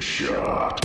Shot.